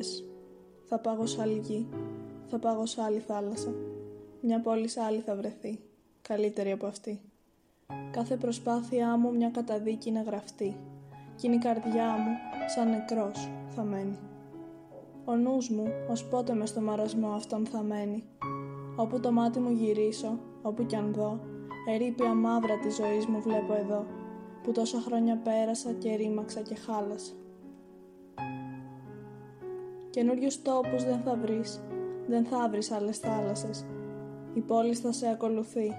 είπες Θα πάγω σε άλλη γη, θα πάγω σε άλλη θάλασσα. Μια πόλη σε άλλη θα βρεθεί, καλύτερη από αυτή. Κάθε προσπάθειά μου μια καταδίκη να γραφτεί. Κι είναι η καρδιά μου σαν νεκρός θα μένει. Ο νους μου ως πότε με στο μαρασμό αυτόν θα μένει. Όπου το μάτι μου γυρίσω, όπου κι αν δω Ερήπια μαύρα της ζωής μου βλέπω εδώ Που τόσα χρόνια πέρασα και ρήμαξα και χάλασα Καινούριους τόπους δεν θα βρεις, δεν θα βρεις άλλες θάλασσες. Η πόλη θα σε ακολουθεί.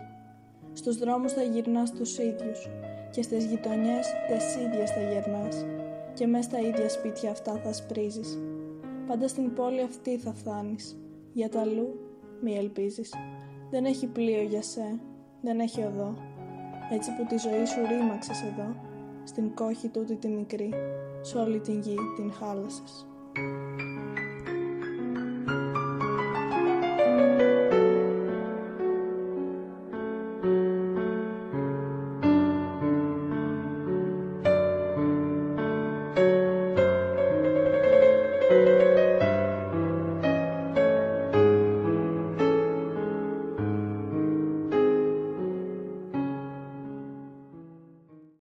Στους δρόμους θα γυρνάς τους ίδιους και στις γειτονιές τις ίδιες θα γερνάς και μέσα στα ίδια σπίτια αυτά θα σπρίζεις. Πάντα στην πόλη αυτή θα φτάνεις. Για τα αλλού μη ελπίζεις. Δεν έχει πλοίο για σε, δεν έχει οδό. Έτσι που τη ζωή σου ρήμαξες εδώ, στην κόχη τούτη τη μικρή, σε όλη την γη την χάλασες.